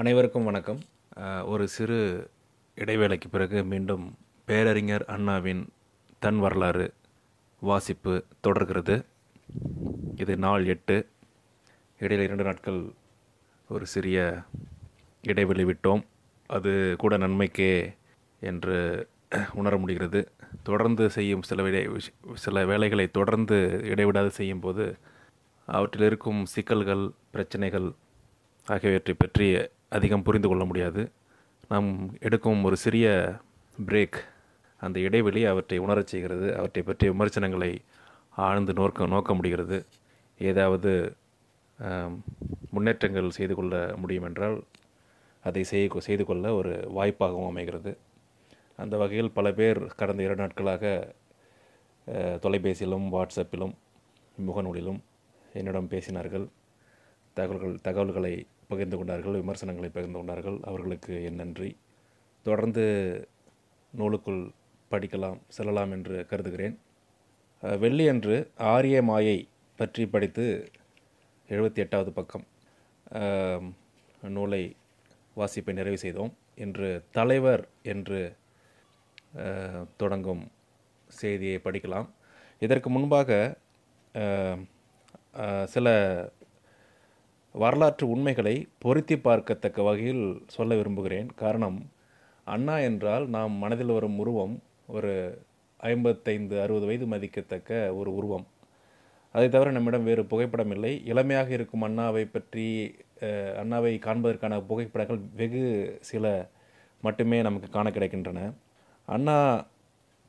அனைவருக்கும் வணக்கம். ஒரு சிறு இடைவேளைக்கு பிறகு மீண்டும் பேரறிஞர் அண்ணாவின் தன் வரலாறு வாசிப்பு தொடர்கிறது. இது நாள் எட்டு. இடையில இரண்டு நாட்கள் ஒரு சிறிய இடைவெளி விட்டோம். அது கூட நன்மைக்கே என்று உணர முடிகிறது. தொடர்ந்து செய்யும் சில விடை விஷ- சில வேலைகளை தொடர்ந்து இடைவிடாது செய்யும்போது அவற்றில் இருக்கும் சிக்கல்கள் பிரச்சனைகள் ஆகியவற்றை பற்றி அதிகம் புரிந்து கொள்ள முடியாது. நாம் எடுக்கும் ஒரு சிறிய பிரேக் அந்த இடைவெளி அவற்றை உணரச் செய்கிறது அவற்றை பற்றிய விமர்சனங்களை ஆழ்ந்து நோக்க நோக்க முடிகிறது. ஏதாவது முன்னேற்றங்கள் செய்து கொள்ள முடியும் என்றால் அதை செய்ய செய்து கொள்ள ஒரு வாய்ப்பாகவும் அமைகிறது. அந்த வகையில் பல பேர் கடந்த இரண்டு நாட்களாக தொலைபேசியிலும் வாட்ஸ்அப்பிலும் முகநூலிலும் என்னிடம் பேசினார்கள். தகவல்கள் தகவல்களை பகிர்ந்து கொண்டார்கள் விமர்சனங்களை பகிர்ந்து கொண்டார்கள். அவர்களுக்கு என் நன்றி. தொடர்ந்து நூலுக்குள் படிக்கலாம் செல்லலாம் என்று கருதுகிறேன். வெள்ளியன்று ஆரிய மாயை பற்றி படித்து எழுபத்தி எட்டாவது பக்கம் நூலை வாசிப்பை நிறைவு செய்தோம். இன்று தலைவர் என்று தொடங்கும் செய்தியை படிக்கலாம். இதற்கு முன்பாக சில வரலாற்று உண்மைகளை பொருத்தி பார்க்கத்தக்க வகையில் சொல்ல விரும்புகிறேன். காரணம் அண்ணா என்றால் நாம் மனதில் வரும் உருவம் ஒரு ஐம்பத்தைந்து அறுபது வயது மதிக்கத்தக்க ஒரு உருவம். அதை தவிர நம்மிடம் வேறு புகைப்படம் இல்லை. இளமையாக இருக்கும் அண்ணாவை பற்றி அண்ணாவை காண்பதற்கான புகைப்படங்கள் வெகு சில மட்டுமே நமக்கு காண கிடைக்கின்றன. அண்ணா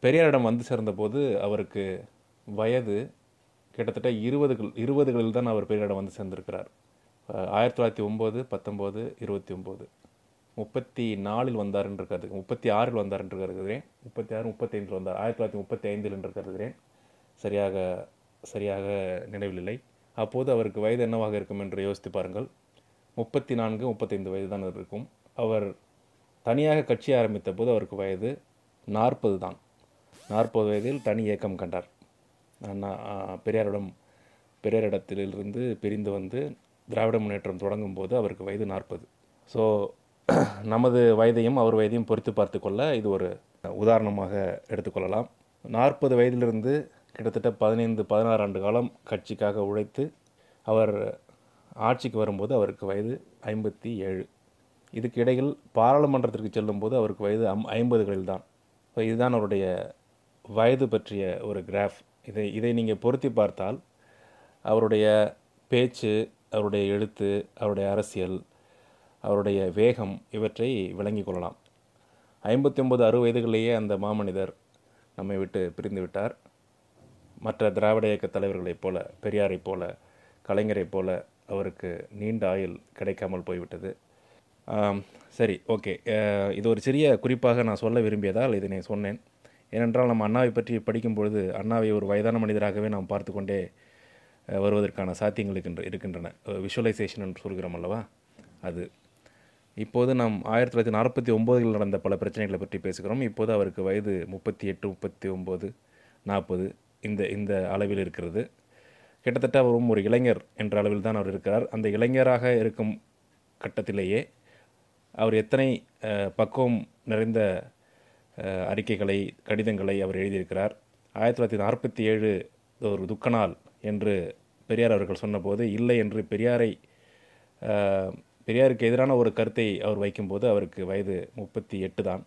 பெரியாரிடம் வந்து சேர்ந்தபோது அவருக்கு வயது கிட்டத்தட்ட இருபதுகள் இருபதுகளில் தான் அவர் பெரியாரிடம் வந்து சேர்ந்திருக்கிறார். ஆயிரத்தி தொள்ளாயிரத்தி ஒம்பது பத்தொம்போது இருபத்தி ஒம்பது முப்பத்தி நாலில் வந்தார் என்று கருது முப்பத்தி ஆறில் வந்தார் என்று கருதுகிறேன். முப்பத்தி ஆறு முப்பத்தைந்தில் வந்தார். ஆயிரத்தி தொள்ளாயிரத்தி முப்பத்தி ஐந்தில் என்று கருதுகிறேன் சரியாக சரியாக நினைவில் இல்லை அப்போது அவருக்கு வயது என்னவாக இருக்கும் என்று யோசித்து பாருங்கள். முப்பத்தி நான்கு முப்பத்தைந்து வயது தான் இருக்கும். அவர் தனியாக கட்சி ஆரம்பித்த போது அவருக்கு வயது நாற்பது தான். நாற்பது வயதில் தனி இயக்கம் கண்டார். அண்ணா பெரியாரிடம் பெரியாரிடத்திலிருந்து பிரிந்து வந்து திராவிட முன்னேற்றம் தொடங்கும் போது அவருக்கு வயது நாற்பது. ஸோ நமது வயதையும் அவர் வயதையும் பொறுத்து பார்த்து கொள்ள இது ஒரு உதாரணமாக எடுத்துக்கொள்ளலாம் நாற்பது வயதிலிருந்து கிட்டத்தட்ட பதினைந்து பதினாறு ஆண்டு காலம் கட்சிக்காக உழைத்து அவர் ஆட்சிக்கு வரும்போது அவருக்கு வயது ஐம்பத்தி ஏழு. இதுக்கு இடையில் பாராளுமன்றத்திற்கு செல்லும்போது அவருக்கு வயது அம் ஐம்பதுகளில் தான். ஸோ இதுதான் அவருடைய வயது பற்றிய ஒரு கிராஃப் இதை இதை நீங்கள் பொருத்தி பார்த்தால் அவருடைய பேச்சு அவருடைய எழுத்து அவருடைய அரசியல் அவருடைய வேகம் இவற்றை விளங்கிக் கொள்ளலாம். ஐம்பத்தி ஒன்பது அறு வயதுகளிலேயே அந்த மாமனிதர் நம்மை விட்டு பிரிந்து விட்டார். மற்ற திராவிட இயக்க தலைவர்களைப் போல பெரியாரைப் போல கலைஞரைப் போல அவருக்கு நீண்ட ஆயுள் கிடைக்காமல் போய்விட்டது. சரி ஓகே. இது ஒரு சிறிய குறிப்பாக நான் சொல்ல விரும்பியதால் இதனை சொன்னேன். ஏனென்றால் நம்ம அண்ணாவை பற்றி படிக்கும் பொழுது அண்ணாவை ஒரு வயதான மனிதராகவே நாம் பார்த்து கொண்டே வருவதற்கான சாத்தியங்கள் இருக்கின்ற இருக்கின்றன. விஷுவலைசேஷன் என்று சொல்கிறோம் அல்லவா? அது. இப்போது நாம் ஆயிரத்தி தொள்ளாயிரத்தி நாற்பத்தி ஒம்போதில் நடந்த பல பிரச்சனைகளை பற்றி பேசுகிறோம். இப்போது அவருக்கு வயது முப்பத்தி எட்டு முப்பத்தி ஒம்பது நாற்பது இந்த இந்த அளவில் இருக்கிறது. கிட்டத்தட்ட அவரும் ஒரு இளைஞர் என்ற அளவில் தான் அவர் இருக்கிறார். அந்த இளைஞராக இருக்கும் கட்டத்திலேயே அவர் எத்தனை பக்குவம் நிறைந்த அறிக்கைகளை கடிதங்களை அவர் எழுதியிருக்கிறார். ஆயிரத்தி தொள்ளாயிரத்தி நாற்பத்தி ஏழு ஒரு துக்கநாள் என்று பெரியார் அவர்கள் சொன்னபோது இல்லை என்று பெரியாரை பெரியாருக்கு எதிரான ஒரு கருத்தை அவர் வைக்கும்போது அவருக்கு வயது முப்பத்தி எட்டு தான்.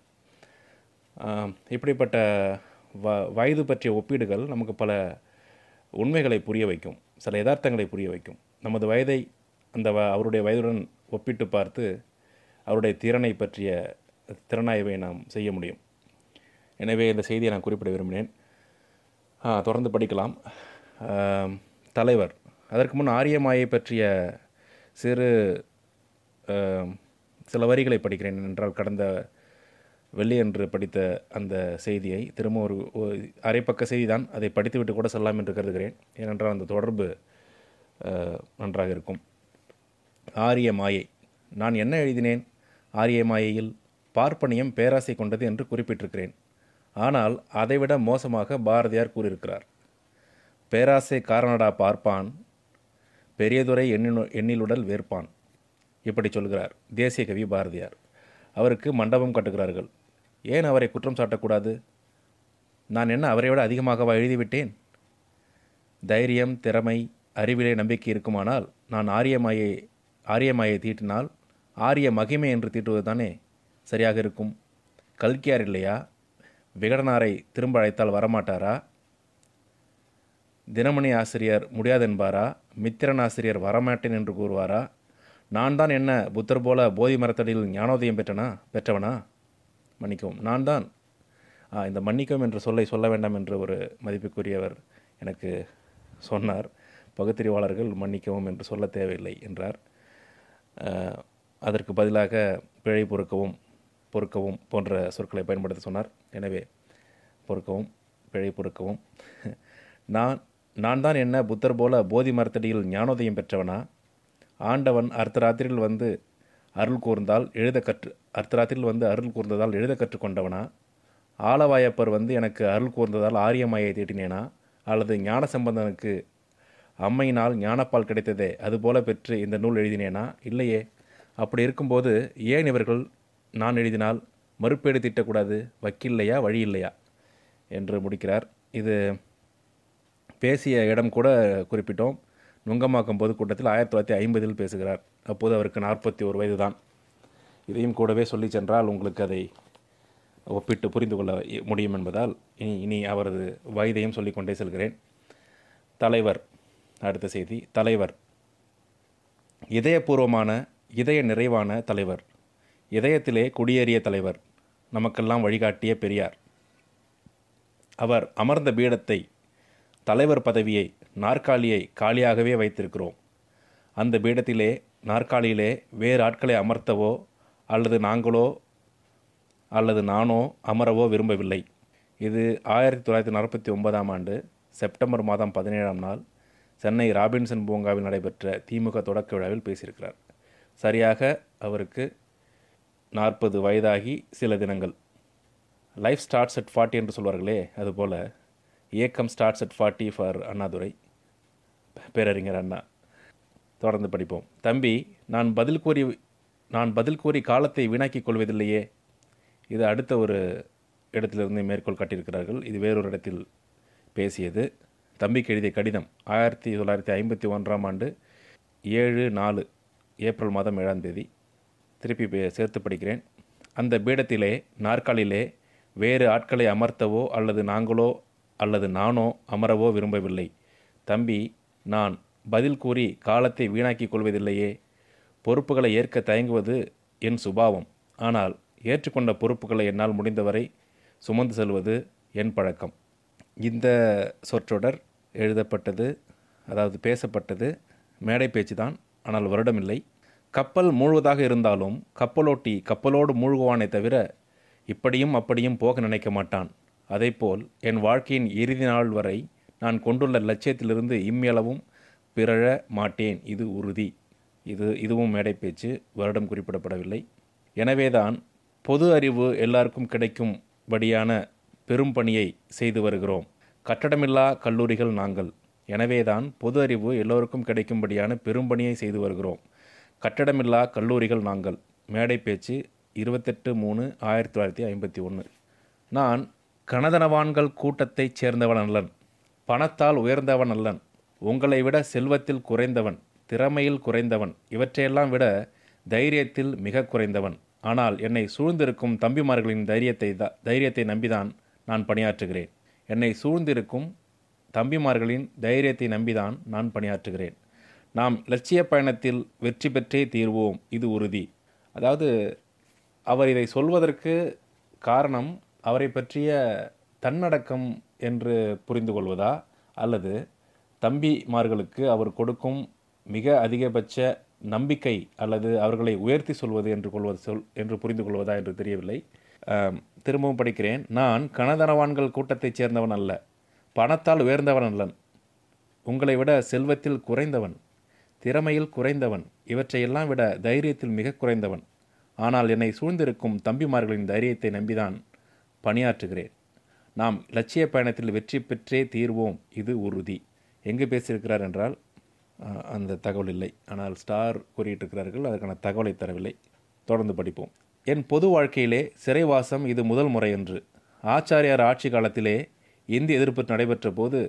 இப்படிப்பட்ட வ வயது பற்றிய ஒப்பீடுகள் நமக்கு பல உண்மைகளை புரிய வைக்கும் சில யதார்த்தங்களை புரிய வைக்கும். நமது வயதை அந்த வ அவருடைய வயதுடன் ஒப்பிட்டு பார்த்து அவருடைய திறனை பற்றிய திறனாய்வை நாம் செய்ய முடியும். எனவே இந்த செய்தியை நான் குறிப்பிட விரும்பினேன். தொடர்ந்து படிக்கலாம். தலைவர். அதற்கு முன் ஆரியமாயை பற்றிய சிறு சில வரிகளை படிக்கிறேன் என்றால் கடந்த வெள்ளியன்று படித்த அந்த செய்தியை. திரும்ப ஒரு அரைப்பக்க அரை செய்தி தான் அதை படித்துவிட்டு கூட செல்லலாம் என்று கருதுகிறேன். ஏனென்றால் அந்த தொடர்பு நன்றாக இருக்கும். ஆரிய மாயை. நான் என்ன எழுதினேன்? ஆரிய மாயையில் பார்ப்பனியம் பேராசை கொண்டது என்று குறிப்பிட்டிருக்கிறேன். ஆனால் அதைவிட மோசமாக பாரதியார் கூறியிருக்கிறார். பேராசை காரணடா பார்ப்பான் பெரியதுரை எண்ணினு எண்ணிலுடல் வேர்ப்பான். இப்படி சொல்கிறார் தேசிய கவி பாரதியார். அவருக்கு மண்டபம் கட்டுகிறார்கள். ஏன் அவரை குற்றம் சாட்டக்கூடாது? நான் என்ன அவரை விட அதிகமாகவா எழுதிவிட்டேன்? தைரியம் திறமை அறிவிலே நம்பிக்கை இருக்குமானால் நான் ஆரியமாயை ஆரியமாயை தீட்டினால் ஆரிய மகிமை என்று தீட்டுவது தானே சரியாக இருக்கும். கல்கியார் இல்லையா? விகடனாரை திரும்ப அழைத்தால் வரமாட்டாரா? தினமணி ஆசிரியர் முடியாதென்பாரா? மித்திரன் ஆசிரியர் வரமாட்டேன் என்று கூறுவாரா? நான் தான் என்ன புத்தர் போல போதி மரத்தடியில் ஞானோதயம் பெற்றனா? பெற்றவனா? மன்னிக்கவும் நான் தான் இந்த மன்னிக்கவும் என்ற சொல்லை சொல்ல வேண்டாம் என்று ஒரு மதிப்புக்குரியவர் எனக்கு சொன்னார். பகுத்தறிவாளர்கள் மன்னிக்கவும் என்று சொல்ல தேவையில்லை என்றார். அதற்கு பதிலாக பிழை பொறுக்கவும் பொறுக்கவும் போன்ற சொற்களை பயன்படுத்த சொன்னார். எனவே பொறுக்கவும் பிழை பொறுக்கவும். நான் நான் தான் என்ன புத்தர் போல போதி மரத்தடியில் ஞானோதயம் பெற்றவனா? ஆண்டவன் அர்த்தராத்திரியில் வந்து அருள் கூர்ந்தால் எழுத கற்று அர்த்தராத்திரியில் வந்து அருள் கூர்ந்ததால் எழுத கற்றுக்கொண்டவனா ஆலவாயப்பர் வந்து எனக்கு அருள் கூர்ந்ததால் ஆரியமாயை தீட்டினேனா அல்லது ஞான சம்பந்தனுக்கு அம்மையினால் ஞானப்பால் கிடைத்ததே அதுபோல பெற்று இந்த நூல் எழுதினேனா? இல்லையே. அப்படி இருக்கும்போது ஏன் இவர்கள் நான் எழுதினால் மறுப்பேடு திட்டக்கூடாது? வக்கில்லையா? வழி இல்லையா என்று முடிக்கிறார். இது பேசிய இடம் கூட குறிப்பிட்டோம். நுங்கம்பாக்கம் பொதுக்கூட்டத்தில் ஆயிரத்தி தொள்ளாயிரத்தி ஐம்பதில் பேசுகிறார். அப்போது அவருக்கு நாற்பத்தி ஒரு வயது தான் இதையும் கூடவே சொல்லி சென்றால் உங்களுக்கு அதை ஒப்பிட்டு புரிந்து கொள்ள முடியும் என்பதால் இனி இனி அவரது வயதையும் சொல்லிக்கொண்டே செல்கிறேன். தலைவர் அடுத்த செய்தி. தலைவர். இதயபூர்வமான இதய நிறைவான தலைவர். இதயத்திலே குடியேறிய தலைவர். நமக்கெல்லாம் வழிகாட்டிய பெரியார். அவர் அமர்ந்த பீடத்தை தலைவர் பதவியை நாற்காலியை காலியாகவே வைத்திருக்கிறோம். அந்த பீடத்திலே நாற்காலியிலே வேறு ஆட்களை அமர்த்தவோ அல்லது நாங்களோ அல்லது நானோ அமரவோ விரும்பவில்லை. இது ஆயிரத்தி தொள்ளாயிரத்தி நாற்பத்தி ஒன்பதாம் ஆண்டு செப்டம்பர் மாதம் பதினேழாம் நாள் சென்னை ராபின்சன் பூங்காவில் நடைபெற்ற திமுக தொடக்க விழாவில் பேசியிருக்கிறார். சரியாக அவருக்கு நாற்பது வயதாகி சில தினங்கள். லைஃப் ஸ்டார்ட்ஸ் அட் ஃபார்ட்டி என்று சொல்வார்களே அதுபோல் ஏக்கம் starts at forty for Annadurai. பேரறிஞர் அண்ணா. தொடர்ந்து படிப்போம். தம்பி நான் பதில் கூறி நான் பதில் கூறி காலத்தை வீணாக்கிக் கொள்வதில்லையே. இது அடுத்த ஒரு இடத்திலிருந்து மேற்கோள் காட்டியிருக்கிறார்கள். இது வேறொரு இடத்தில் பேசியது. தம்பிக்கு எழுதிய கடிதம் ஆயிரத்தி தொள்ளாயிரத்தி ஐம்பத்தி ஒன்றாம் ஆண்டு ஏழு நாலு ஏப்ரல் மாதம் ஏழாம் தேதி. திருப்பி பே- சேர்த்து படிக்கிறேன். அந்த பீடத்திலே நாற்காலிலே வேறு ஆட்களை அமர்த்தவோ அல்லது நாங்களோ அல்லது நானோ அமரவோ விரும்பவில்லை. தம்பி நான் பதில் கூறி காலத்தை வீணாக்கிக் கொள்வதில்லையே. பொறுப்புகளை ஏற்க தயங்குவது என் சுபாவம். ஆனால் ஏற்றுக்கொண்ட பொறுப்புகளை என்னால் முடிந்தவரை சுமந்து செல்வது என் பழக்கம். இந்த சொற்றொடர் எழுதப்பட்டது அதாவது பேசப்பட்டது மேடை பேச்சு தான் ஆனால் வருடமில்லை. கப்பல் மூழ்வதாக இருந்தாலும் கப்பலோட்டி கப்பலோடு மூழ்குவானே தவிர இப்படியும் அப்படியும் போக நினைக்க மாட்டான். அதேபோல் என் வாழ்க்கையின் இறுதி நாள் வரை நான் கொண்டுள்ள லட்சியத்திலிருந்து இம்மியளவும் பிறழ மாட்டேன். இது உறுதி. இது இதுவும் மேடை பேச்சு வருடம் குறிப்பிடப்படவில்லை. எனவேதான் பொது அறிவு எல்லாருக்கும் கிடைக்கும்படியான பெரும் பணியை செய்து வருகிறோம். கட்டடமில்லா கல்லூரிகள் நாங்கள். எனவேதான் பொது அறிவு எல்லோருக்கும் கிடைக்கும்படியான பெரும் பணியை செய்து வருகிறோம். கட்டடமில்லா கல்லூரிகள் நாங்கள். மேடை பேச்சு இருபத்தெட்டு மூணு ஆயிரத்தி தொள்ளாயிரத்தி ஐம்பத்தி ஒன்று. நான் கனதனவான்கள் கூட்டத்தைச் சேர்ந்தவன் அல்லன். பணத்தால் உயர்ந்தவன் அல்லன். உங்களை விட செல்வத்தில் குறைந்தவன் திறமையில் குறைந்தவன். இவற்றையெல்லாம் விட தைரியத்தில் மிக குறைந்தவன். ஆனால் என்னை சூழ்ந்திருக்கும் தம்பிமார்களின் தைரியத்தை த தைரியத்தை நம்பிதான் நான் பணியாற்றுகிறேன். என்னை சூழ்ந்திருக்கும் தம்பிமார்களின் தைரியத்தை நம்பிதான் நான் பணியாற்றுகிறேன். நாம் லட்சிய பயணத்தில் வெற்றி பெற்றே தீர்வோம் இது உறுதி. அதாவது அவர் இதை சொல்வதற்கு காரணம் அவரை பற்றிய தன்னடக்கம் என்று புரிந்து கொள்வதா? அல்லது தம்பிமார்களுக்கு அவர் கொடுக்கும் மிக அதிகபட்ச நம்பிக்கை அல்லது அவர்களை உயர்த்தி சொல்வது என்று கொள்வது சொல் என்று புரிந்து கொள்வதா என்று தெரியவில்லை. திரும்பவும் படிக்கிறேன். நான் கனதனவான்கள் கூட்டத்தைச் சேர்ந்தவன் அல்ல. பணத்தால் உயர்ந்தவன் அல்லன். உங்களை விட செல்வத்தில் குறைந்தவன். திறமையில் குறைந்தவன். இவற்றையெல்லாம் விட தைரியத்தில் மிக குறைந்தவன். ஆனால் என்னை சூழ்ந்திருக்கும் தம்பிமார்களின் தைரியத்தை நம்பிதான் பணியாற்றுகிறேன். நாம் லட்சிய பயணத்தில் வெற்றி பெற்றே தீர்வோம். இது உறுதி. எங்கு பேசியிருக்கிறார் என்றால் அந்த தகவல் இல்லை. ஆனால் ஸ்டார் கூறியிட்டிருக்கிறார்கள் அதற்கான தகவலை தரவில்லை. தொடர்ந்து படிப்போம். என் பொது வாழ்க்கையிலே சிறைவாசம் இது முதல் முறை என்று ஆச்சாரியார் ஆட்சி காலத்திலே இந்திய எதிர்ப்பு நடைபெற்ற போது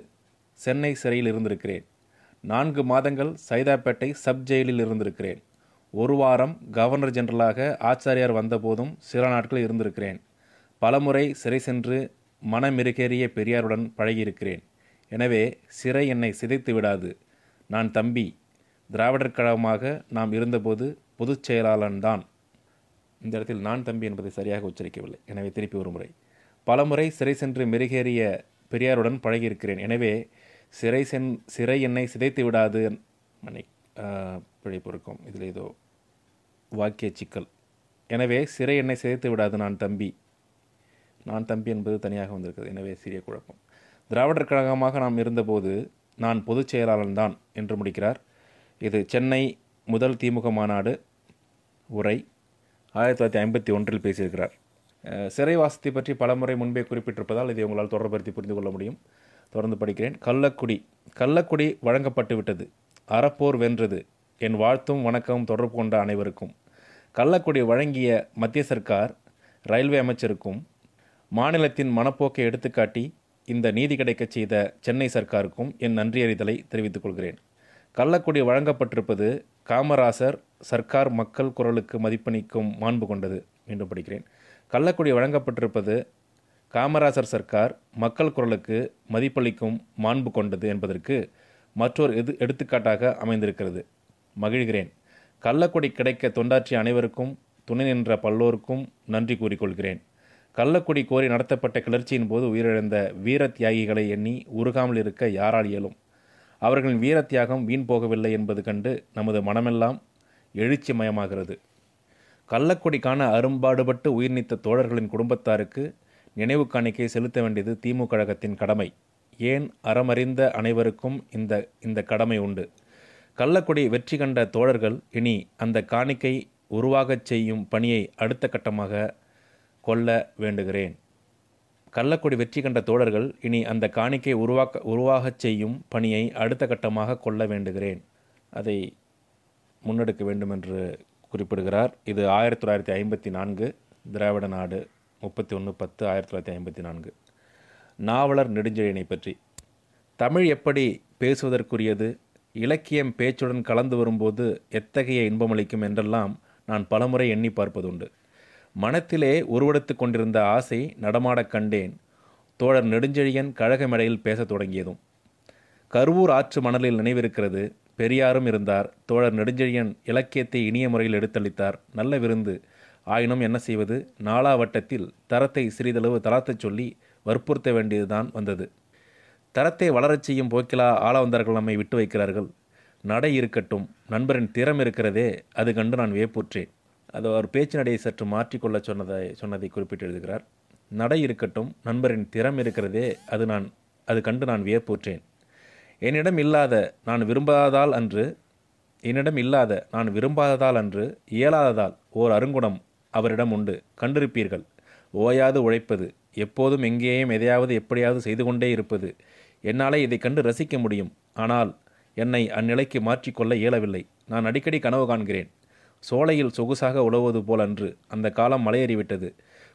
சென்னை சிறையில் இருந்திருக்கிறேன். நான்கு மாதங்கள் சைதாப்பேட்டை சப் ஜெயிலில் இருந்திருக்கிறேன். ஒரு வாரம் கவர்னர் ஜெனரலாக ஆச்சாரியார் வந்தபோதும் சில நாட்கள் இருந்திருக்கிறேன். பலமுறை சிறை சென்று மனமிருகேறிய பெரியாருடன் பழகியிருக்கிறேன். எனவே சிறை என்னை சிதைத்து விடாது. நான் தம்பி. திராவிடர் கழகமாக நாம் இருந்தபோது பொதுச் செயலாளன்தான் இந்த இடத்தில் நான் தம்பி என்பதை சரியாக உச்சரிக்கவில்லை. எனவே திருப்பி ஒரு முறை. பலமுறை சிறை சென்று மெருகேறிய பெரியாருடன் பழகியிருக்கிறேன். எனவே சிறை சென் சிறை என்னை சிதைத்து விடாது. மணி பிழைப்பு இருக்கும் இதில் ஏதோ வாக்கிய சிக்கல். எனவே சிறை என்னை சிதைத்து விடாது நான் தம்பி. நான் தம்பி என்பது தனியாக வந்திருக்கிறது. எனவே சிறிய குழப்பம். திராவிடர் கழகமாக நாம் இருந்தபோது நான் பொதுச் செயலாளன் தான் என்று முடிக்கிறார். இது சென்னை முதல் திமுக மாநாடு உரை ஆயிரத்தி தொள்ளாயிரத்தி ஐம்பத்தி ஒன்றில் பேசியிருக்கிறார். சிறைவாசத்தை பற்றி பலமுறை முன்பே குறிப்பிட்டிருப்பதால் இதை உங்களால் தொடர்படுத்தி புரிந்து கொள்ள முடியும். தொடர்ந்து படிக்கிறேன். கள்ளக்குடி கள்ளக்குடி வழங்கப்பட்டு விட்டது. அறப்போர் வென்றது. என் வாழ்த்தும் வணக்கமும் தொடர்பு கொண்ட அனைவருக்கும். கள்ளக்குடி வழங்கிய மத்திய சர்க்கார் ரயில்வே அமைச்சருக்கும் மாநிலத்தின் மனப்போக்கை எடுத்துக்காட்டி இந்த நீதி கிடைக்கச் செய்த சென்னை சர்க்காருக்கும் என் நன்றியறிதலை தெரிவித்துக் கொள்கிறேன். கள்ளக்குடி வழங்கப்பட்டிருப்பது காமராசர் சர்க்கார் மக்கள் குரலுக்கு மதிப்பளிக்கும் மாண்பு கொண்டது மீண்டும் படிக்கிறேன். கள்ளக்குடி வழங்கப்பட்டிருப்பது காமராசர் சர்க்கார் மக்கள் குரலுக்கு மதிப்பளிக்கும் மாண்பு கொண்டது என்பதற்கு மற்றொரு எது எடுத்துக்காட்டாக அமைந்திருக்கிறது. மகிழ்கிறேன். கள்ளக்குடி கிடைக்க தொண்டாற்றிய அனைவருக்கும் துணை நின்ற பல்லோருக்கும் நன்றி கூறிக்கொள்கிறேன். கள்ளக்குடி கோரி நடத்தப்பட்ட கிளர்ச்சியின் போது உயிரிழந்த வீர தியாகிகளை எண்ணி உருகாமல் இருக்க யாரால் இயலும்? அவர்களின் வீர தியாகம் வீண் போகவில்லை என்பது கண்டு நமது மனமெல்லாம் எழுச்சி மயமாகிறது கள்ளக்குடிக்கான அரும்பாடுபட்டு உயிர் நீத்த தோழர்களின் குடும்பத்தாருக்கு நினைவு காணிக்கை செலுத்த வேண்டியது திமுக கழகத்தின் கடமை. ஏன் அறமறிந்த அனைவருக்கும் இந்த இந்த கடமை உண்டு? கள்ளக்குடி வெற்றி கண்ட தோழர்கள் இனி அந்த காணிக்கை உருவாகச் செய்யும் பணியை அடுத்த கட்டமாக கொள்ள வேண்டுகிறேன். கள்ளக்குடி வெற்றி கண்ட தோழர்கள் இனி அந்த காணிக்கை உருவாக்க உருவாகச் செய்யும் பணியை அடுத்த கட்டமாக கொள்ள வேண்டுகிறேன். அதை முன்னெடுக்க வேண்டும் என்று குறிப்பிடுகிறார். இது ஆயிரத்தி தொள்ளாயிரத்தி ஐம்பத்தி நான்கு திராவிட நாடு முப்பத்தி ஒன்று பத்து ஆயிரத்தி தொள்ளாயிரத்தி ஐம்பத்தி நான்கு. நாவலர் நெடுஞ்செழியனை பற்றி. தமிழ் எப்படி பேசுவதற்குரியது? இலக்கியம் பேச்சுடன் கலந்து வரும்போது எத்தகைய இன்பமளிக்கும் என்றெல்லாம் நான் பலமுறை எண்ணி பார்ப்பதுண்டு. மனத்திலே உருவெடுத்து கொண்டிருந்த ஆசை நடமாடக் கண்டேன். தோழர் நெடுஞ்செழியன் கழக மேடையில் பேசத் தொடங்கியதும். கருவூர் ஆற்று மணலில் நினைவிருக்கிறது பெரியாரும் இருந்தார். தோழர் நெடுஞ்செழியன் இலக்கியத்தை இனிய முறையில் எடுத்தளித்தார். நல்ல விருந்து. ஆயினும் என்ன செய்வது? நாளாவட்டத்தில் தரத்தை சிறிதளவு தளர்த்தச் சொல்லி வற்புறுத்த வேண்டியதுதான் வந்தது. தரத்தை வளரச் செய்யும் போக்கிலா ஆளவந்தார்கள் நம்மை விட்டு வைக்கிறார்கள்? நடை இருக்கட்டும். நண்பரின் திறம் இருக்கிறதே அது கண்டு நான் வியப்புற்றேன். அது அவர் பேச்சு நடையை சற்று மாற்றிக்கொள்ள சொன்னதை சொன்னதை குறிப்பிட்டு எழுதுகிறார் நடை இருக்கட்டும் நண்பரின் திறம் இருக்கிறதே அது நான் அது கண்டு நான் வியப்புற்றேன். என்னிடம் இல்லாத நான் விரும்பாததால் அன்று என்னிடம் இல்லாத நான் விரும்பாததால் அன்று இயலாததால் ஓர் அருங்குணம் அவரிடம் உண்டு. கண்டிருப்பீர்கள். ஓயாது உழைப்பது எப்போதும் எங்கேயும் எதையாவது எப்படியாவது செய்து கொண்டே இருப்பது. என்னாலே இதை கண்டு ரசிக்க முடியும். ஆனால் என்னை அந்நிலைக்கு மாற்றிக்கொள்ள இயலவில்லை. நான் அடிக்கடி கனவு காண்கிறேன். சோலையில் சொகுசாக உழவுவது போல் அன்று அந்த காலம் மலையேறிவிட்டது.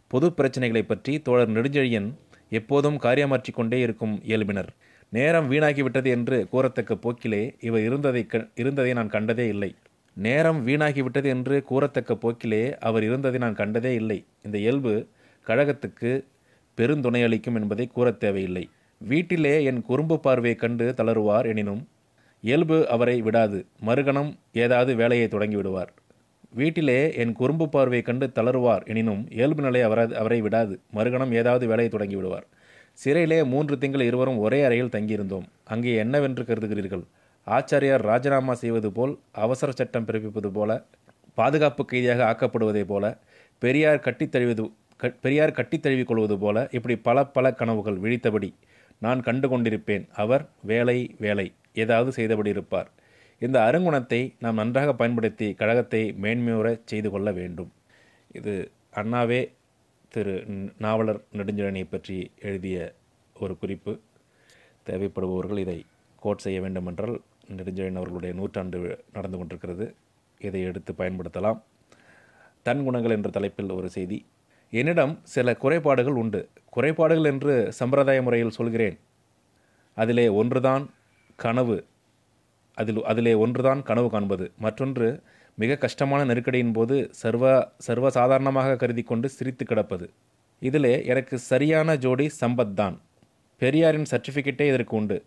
பொது பிரச்சனைகளை பற்றி தோழர் நெடுஞ்செழியன் எப்போதும் காரியமாற்றி கொண்டே இருக்கும் இயல்பினர். நேரம் வீணாகிவிட்டது என்று கூறத்தக்க போக்கிலே இவர் இருந்ததை க இருந்ததை நான் கண்டதே இல்லை. நேரம் வீணாகிவிட்டது என்று கூறத்தக்க போக்கிலே அவர் இருந்ததை நான் கண்டதே இல்லை. இந்த இயல்பு கழகத்துக்கு பெருந்துணையளிக்கும் என்பதை கூறத் தேவையில்லை. வீட்டிலே என் குறும்பு பார்வையை கண்டு தளருவார் எனினும் இயல்பு அவரை விடாது. மறுகணம் ஏதாவது வேலையை தொடங்கி விடுவார். வீட்டிலே என் குறும்பு பார்வையை கண்டு தளருவார் எனினும் இயல்பு நிலை அவர அவரை விடாது. மறுகணம் ஏதாவது வேலையை தொடங்கி விடுவார். சிறையிலே மூன்று திங்கள் இருவரும் ஒரே அறையில் தங்கியிருந்தோம். அங்கே என்னவென்று கருதுகிறீர்கள்? ஆச்சாரியார் ராஜினாமா செய்வது போல் அவசர சட்டம் பிறப்பிப்பது போல பாதுகாப்பு கைதியாக ஆக்கப்படுவதை போல பெரியார் கட்டித்தழுவது க- பெரியார் கட்டித்தழுவிக் கொள்வது போல இப்படி பல பல கனவுகள் விழித்தபடி நான் கண்டு கொண்டிருப்பேன் அவர் வேலை வேலை. ஏதாவது செய்தபடி இருப்பார். இந்த அருங்குணத்தை நாம் நன்றாக பயன்படுத்தி கழகத்தை மேன்மையுறச் செய்து கொள்ள வேண்டும். இது அண்ணாவே திரு நாவலர் நெடுஞ்செழியனை பற்றி எழுதிய ஒரு குறிப்பு. தேவைப்படுபவர்கள் இதை கோட் செய்ய வேண்டுமென்றால் நெடுஞ்செழியன் அவர்களுடைய நூற்றாண்டு நடந்து கொண்டிருக்கிறது. இதை எடுத்து பயன்படுத்தலாம். தன் குணங்கள் என்ற தலைப்பில் ஒரு செய்தி. என்னிடம் சில குறைபாடுகள் உண்டு. குறைபாடுகள் என்று சம்பிரதாய முறையில் சொல்கிறேன். அதிலே ஒன்றுதான் கனவு. அதில் அதிலே ஒன்றுதான் கனவு காண்பது. மற்றொன்று மிக கஷ்டமான நெருக்கடியின் போது சர்வ சர்வசாதாரணமாக கருதி கொண்டு சிரித்து கிடப்பது. இதிலே எனக்கு சரியான ஜோடி சம்பத் தான். பெரியாரின் சர்டிஃபிகேட்டே இதற்கு உண்டு.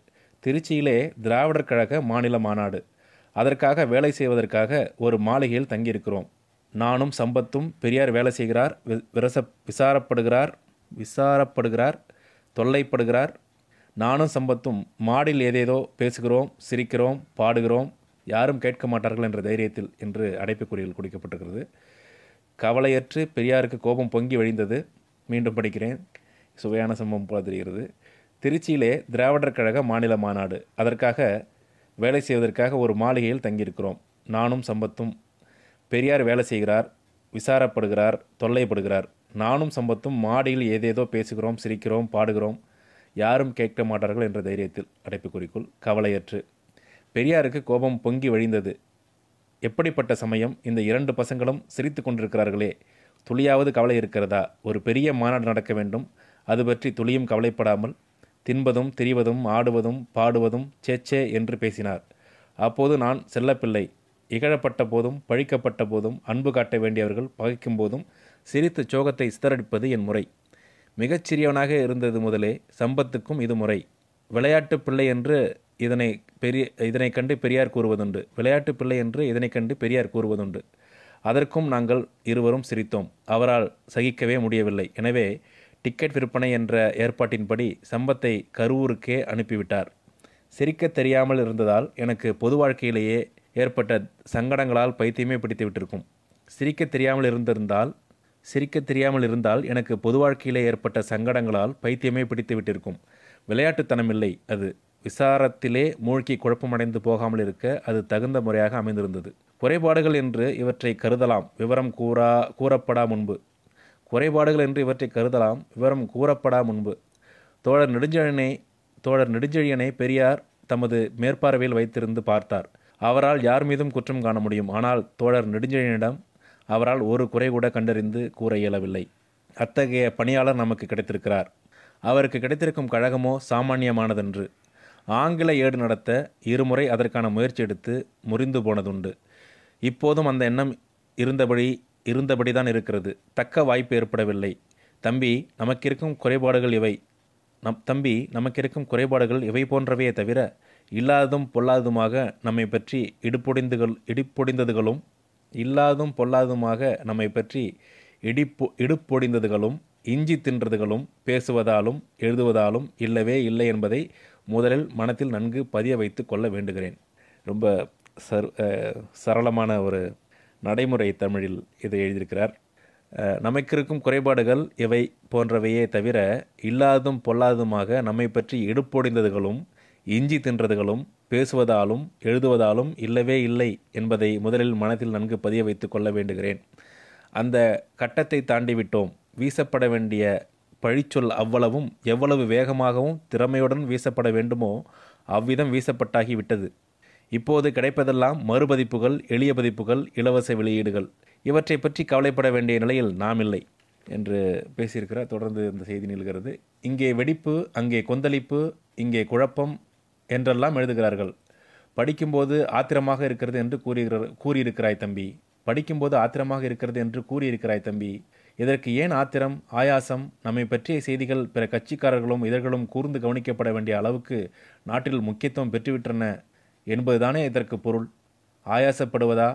திருச்சியிலே திராவிடர் கழக மாநில மாநாடு. அதற்காக வேலை செய்வதற்காக ஒரு மாளிகையில் தங்கியிருக்கிறோம். நானும் சம்பத்தும் பெரியார் வேலை செய்கிறார் விரச விசாரப்படுகிறார் விசாரப்படுகிறார் தொல்லைப்படுகிறார் நானும் சம்பத்தும் மாடில் ஏதேதோ பேசுகிறோம் சிரிக்கிறோம் பாடுகிறோம் யாரும் கேட்க மாட்டார்கள் என்ற தைரியத்தில் என்று அடைப்புக்குறியில் குடிக்கப்பட்டிருக்கிறது. கவலையற்று பெரியாருக்கு கோபம் பொங்கி வழிந்தது. மீண்டும் படிக்கிறேன். சுவையான சம்பவம் போல தெரிகிறது. திருச்சியிலே திராவிடர் கழக மாநில மாநாடு. அதற்காக வேலை செய்வதற்காக ஒரு மாளிகையில் தங்கியிருக்கிறோம். நானும் சம்பத்தும் பெரியார் வேலை செய்கிறார் விசாரப்படுகிறார் தொல்லைப்படுகிறார். நானும் சம்பத்தும் மாடியில் ஏதேதோ பேசுகிறோம் சிரிக்கிறோம் பாடுகிறோம். யாரும் கேட்க மாட்டார்கள் என்ற தைரியத்தில் அடைப்புக்குறிக்குள் கவலையற்று. பெரியாருக்கு கோபம் பொங்கி வழிந்தது. எப்படிப்பட்ட சமயம் இந்த இரண்டு பசங்களும் சிரித்து கொண்டிருக்கிறார்களே? துளியாவது கவலை இருக்கிறதா? ஒரு பெரிய மாநாடு நடக்க வேண்டும். அது பற்றி துளியும் கவலைப்படாமல் தின்பதும் திரிவதும் ஆடுவதும் பாடுவதும் சேச்சே என்று பேசினார். அப்போது நான் செல்லப்பிள்ளை இகழப்பட்ட போதும் பழிக்கப்பட்ட போதும் அன்பு காட்ட வேண்டியவர்கள் பகைக்கும் போதும் சிரித்து சோகத்தை சிதறடிப்பது என் முறை. மிகச்சிறியவனாக இருந்தது முதலே சம்பத்துக்கும் இது முறை. விளையாட்டு பிள்ளை என்று இதனை பெரிய இதனை கண்டு பெரியார் கூறுவதுண்டு. விளையாட்டு பிள்ளை என்று இதனை கண்டு பெரியார் கூறுவதுண்டு. அதற்கும் நாங்கள் இருவரும் சிரித்தோம். அவரால் சகிக்கவே முடியவில்லை. எனவே டிக்கெட் விற்பனை என்ற ஏற்பாட்டின்படி சம்பத்தை கரூருக்கே அனுப்பிவிட்டார். சிரிக்க தெரியாமல் இருந்ததால் எனக்கு பொது வாழ்க்கையிலேயே ஏற்பட்ட சங்கடங்களால் பைத்தியமே பிடித்து விட்டிருக்கும் சிரிக்க தெரியாமல் இருந்திருந்தால் சிரிக்க தெரியாமல் இருந்தால் எனக்கு பொது வாழ்க்கையிலே ஏற்பட்ட சங்கடங்களால் பைத்தியமே பிடித்து விட்டிருக்கும் விளையாட்டுத்தனமில்லை அது விசாரத்திலே மூழ்கி குழப்பமடைந்து போகாமல் இருக்க அது தகுந்த முறையாக அமைந்திருந்தது. குறைபாடுகள் என்று இவற்றை கருதலாம் விவரம் கூறா கூறப்படா முன்பு. குறைபாடுகள் என்று இவற்றை கருதலாம் விவரம் கூறப்படா முன்பு. தோழர் நெடுஞ்செழியனை தோழர் நெடுஞ்செழியனை பெரியார் தமது மேற்பார்வையில் வைத்திருந்து பார்த்தார். அவரால் யார் மீதும் குற்றம் காண முடியும். ஆனால் தோழர் நெடுஞ்செழியனிடம் அவரால் ஒரு குறை கூட கண்டறிந்து கூற இயலவில்லை. அத்தகைய பணியாளர் நமக்கு கிடைத்திருக்கிறார். அவருக்கு கிடைத்திருக்கும் கழகமோ சாமானியமானதன்று. ஆங்கில ஏடு நடத்த இருமுறை அதற்கான முயற்சி எடுத்து முறிந்து போனதுண்டு. இப்போதும் அந்த எண்ணம் இருந்தபடி இருந்தபடி தான் இருக்கிறது. தக்க வாய்ப்பு ஏற்படவில்லை. தம்பி நமக்கிருக்கும் குறைபாடுகள் இவை. நம் தம்பி நமக்கிருக்கும் குறைபாடுகள் இவை போன்றவையே தவிர இல்லாததும் பொல்லாததுமாக நம்மை பற்றி இடுப்பொடிந்துகள் இடிப்பொடிந்ததுகளும் இல்லாதும் பொல்லாதுமாக நம்மை பற்றி இடிப்பு இடுப்பொடிந்ததுகளும் இஞ்சி தின்றதுகளும் பேசுவதாலும் எழுதுவதாலும் இல்லவே இல்லை என்பதை முதலில் மனத்தில் நன்கு பதிய வைத்து கொள்ள வேண்டுகிறேன். ரொம்ப சர் சரளமான ஒரு நடைமுறை தமிழில் இதை எழுதியிருக்கிறார். நமக்கு நமக்கிருக்கும் குறைபாடுகள் இவை போன்றவையே தவிர இல்லாதும் பொல்லாதுமாக நம்மை பற்றி இடுப்பொடிந்ததுகளும் இஞ்சி தின்றதுகளும் பேசுவதாலும் எழுதுவதாலும் இல்லவே இல்லை என்பதை முதலில் மனத்தில் நன்கு பதிய வைத்து கொள்ள வேண்டுகிறேன். அந்த கட்டத்தை தாண்டிவிட்டோம். வீசப்பட வேண்டிய பழிச்சொல் அவ்வளவும் எவ்வளவு வேகமாகவும் திறமையுடன் வீசப்பட வேண்டுமோ அவ்விதம் வீசப்பட்டாகிவிட்டது இப்போது கிடைப்பதெல்லாம் மறுபதிப்புகள் எளிய பதிப்புகள் இலவச வெளியீடுகள். இவற்றை பற்றி கவலைப்பட வேண்டிய நிலையில் நாம் இல்லை என்று பேசியிருக்கிறார். தொடர்ந்து இந்த செய்தி நிகழ்கிறது. இங்கே வெடிப்பு அங்கே கொந்தளிப்பு இங்கே குழப்பம் என்றெல்லாம் எழுதுகிறார்கள். படிக்கும்போது ஆத்திரமாக இருக்கிறது என்று கூறுகிற கூறியிருக்கிறாய் தம்பி. படிக்கும்போது ஆத்திரமாக இருக்கிறது என்று கூறியிருக்கிறாய் தம்பி. இதற்கு ஏன் ஆத்திரம் ஆயாசம்? நம்மை பற்றிய செய்திகள் பிற கட்சிக்காரர்களும் இதழ்களும் கூர்ந்து கவனிக்கப்பட வேண்டிய அளவுக்கு நாட்டில் முக்கியத்துவம் பெற்றுவிட்டன என்பதுதானே இதற்கு பொருள். ஆயாசப்படுவதா?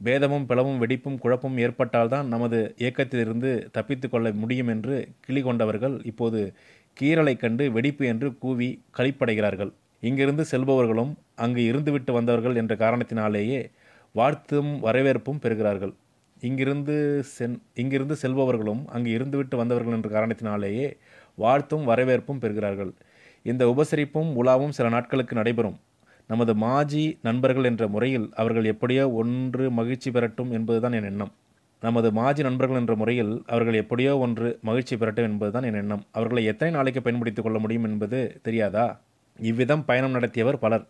பேதமும் பிளவும் வெடிப்பும் குழப்பமும் ஏற்பட்டால்தான் நமது இயக்கத்திலிருந்து தப்பித்து கொள்ள முடியும் என்று கிளி கொண்டவர்கள் இப்போது கீரலை கண்டு வெடிப்பு என்று கூவி களிப்படைகிறார்கள். இங்கிருந்து செல்பவர்களும் அங்கு இருந்துவிட்டு வந்தவர்கள் என்ற காரணத்தினாலேயே வாழ்த்தும் வரவேற்பும் பெறுகிறார்கள். இங்கிருந்து சென் இங்கிருந்து செல்பவர்களும் அங்கு இருந்துவிட்டு வந்தவர்கள் என்ற காரணத்தினாலேயே வாழ்த்தும் வரவேற்பும் பெறுகிறார்கள். இந்த உபசரிப்பும் உலாவும் சில நாட்களுக்கு நடைபெறும். நமது மாஜி நண்பர்கள் என்ற முறையில் அவர்கள் எப்படியோ ஒன்று மகிழ்ச்சி பெறட்டும் என்பதுதான் என் எண்ணம். நமது மாஜி நண்பர்கள் என்ற முறையில் அவர்கள் எப்படியோ ஒன்று மகிழ்ச்சி பெறட்டும் என்பதுதான் என் எண்ணம். அவர்களை எத்தனை நாளைக்கு பயன்படுத்திக் கொள்ள முடியும் என்பது தெரியாதா? இவ்விதம் பயணம் நடத்தியவர் பலர்.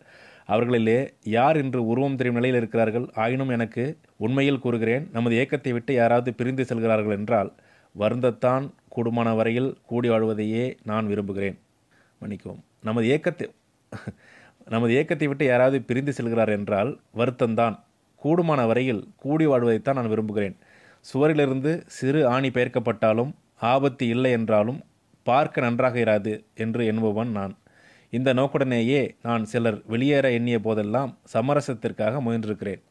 அவர்களிலே யார் இன்று உருவம் தெரியும் நிலையில் இருக்கிறார்கள்? ஆயினும் எனக்கு உண்மையில் கூறுகிறேன் நமது இயக்கத்தை விட்டு யாராவது பிரிந்து செல்கிறார்கள் என்றால் வருந்தத்தான் கூடுமான வரையில் கூடி வாழ்வதையே நான் விரும்புகிறேன். மன்னிக்கவும். நமது இயக்கத்தை நமது இயக்கத்தை விட்டு யாராவது பிரிந்து செல்கிறார் என்றால் வருத்தந்தான் கூடுமான வரையில் கூடி வாழ்வதைத்தான் நான் விரும்புகிறேன். சுவரிலிருந்து சிறு ஆணி பெயர்க்கப்பட்டாலும் ஆபத்து இல்லை என்றாலும் பார்க்க நன்றாக இராது என்று எண்ணுபவன் நான். இந்த நோக்குடனேயே நான் சிலர் வெளியேற எண்ணிய போதெல்லாம் சமரசத்திற்காக முயன்றிருக்கிறேன்.